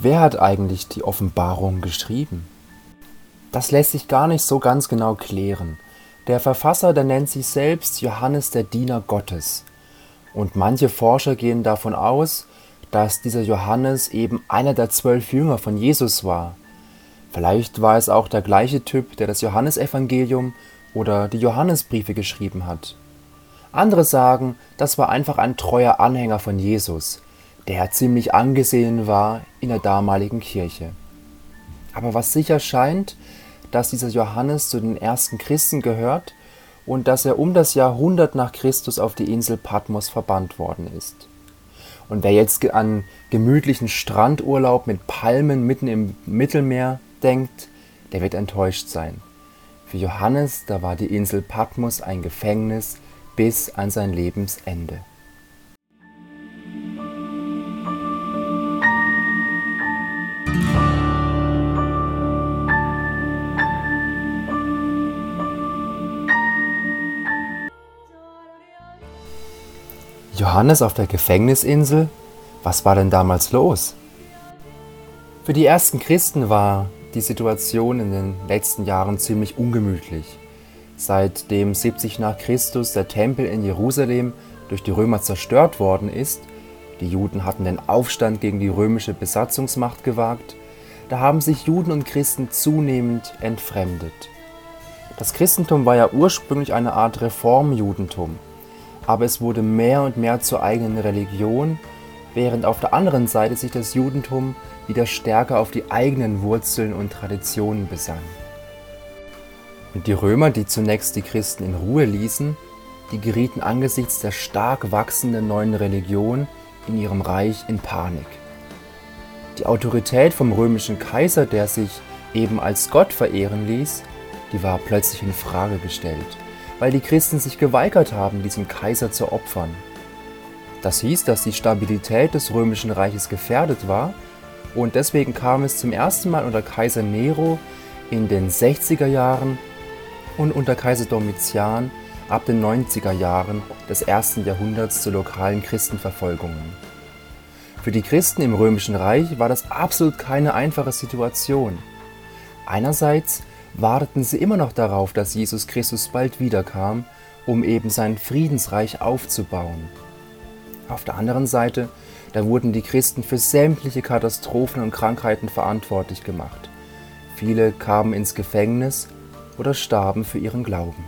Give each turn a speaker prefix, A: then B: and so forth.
A: Wer hat eigentlich die Offenbarung geschrieben? Das lässt sich gar nicht so ganz genau klären. Der Verfasser, der nennt sich selbst Johannes der Diener Gottes. Und manche Forscher gehen davon aus, dass dieser Johannes eben einer der zwölf Jünger von Jesus war. Vielleicht war es auch der gleiche Typ, der das Johannesevangelium oder die Johannesbriefe geschrieben hat. Andere sagen, das war einfach ein treuer Anhänger von Jesus, der ziemlich angesehen war in der damaligen Kirche. Aber was sicher scheint, dass dieser Johannes zu den ersten Christen gehört und dass er um das Jahrhundert nach Christus auf die Insel Patmos verbannt worden ist. Und wer jetzt an gemütlichen Strandurlaub mit Palmen mitten im Mittelmeer denkt, der wird enttäuscht sein. Für Johannes, da war die Insel Patmos ein Gefängnis bis an sein Lebensende. Johannes auf der Gefängnisinsel? Was war denn damals los? Für die ersten Christen war die Situation in den letzten Jahren ziemlich ungemütlich. Seitdem 70 nach Christus der Tempel in Jerusalem durch die Römer zerstört worden ist, die Juden hatten den Aufstand gegen die römische Besatzungsmacht gewagt, da haben sich Juden und Christen zunehmend entfremdet. Das Christentum war ja ursprünglich eine Art Reformjudentum aber es wurde mehr und mehr zur eigenen Religion, während auf der anderen Seite sich das Judentum wieder stärker auf die eigenen Wurzeln und Traditionen besann. Und die Römer, die zunächst die Christen in Ruhe ließen, die gerieten angesichts der stark wachsenden neuen Religion in ihrem Reich in Panik. Die Autorität vom römischen Kaiser, der sich eben als Gott verehren ließ, die war plötzlich in Frage gestellt weil die Christen sich geweigert haben, diesem Kaiser zu opfern. Das hieß, dass die Stabilität des römischen Reiches gefährdet war und deswegen kam es zum ersten Mal unter Kaiser Nero in den 60er Jahren und unter Kaiser Domitian ab den 90er Jahren des ersten Jahrhunderts zu lokalen Christenverfolgungen. Für die Christen im römischen Reich war das absolut keine einfache Situation. Einerseits warteten sie immer noch darauf, dass Jesus Christus bald wiederkam, um eben sein Friedensreich aufzubauen. Auf der anderen Seite, da wurden die Christen für sämtliche Katastrophen und Krankheiten verantwortlich gemacht. Viele kamen ins Gefängnis oder starben für ihren Glauben.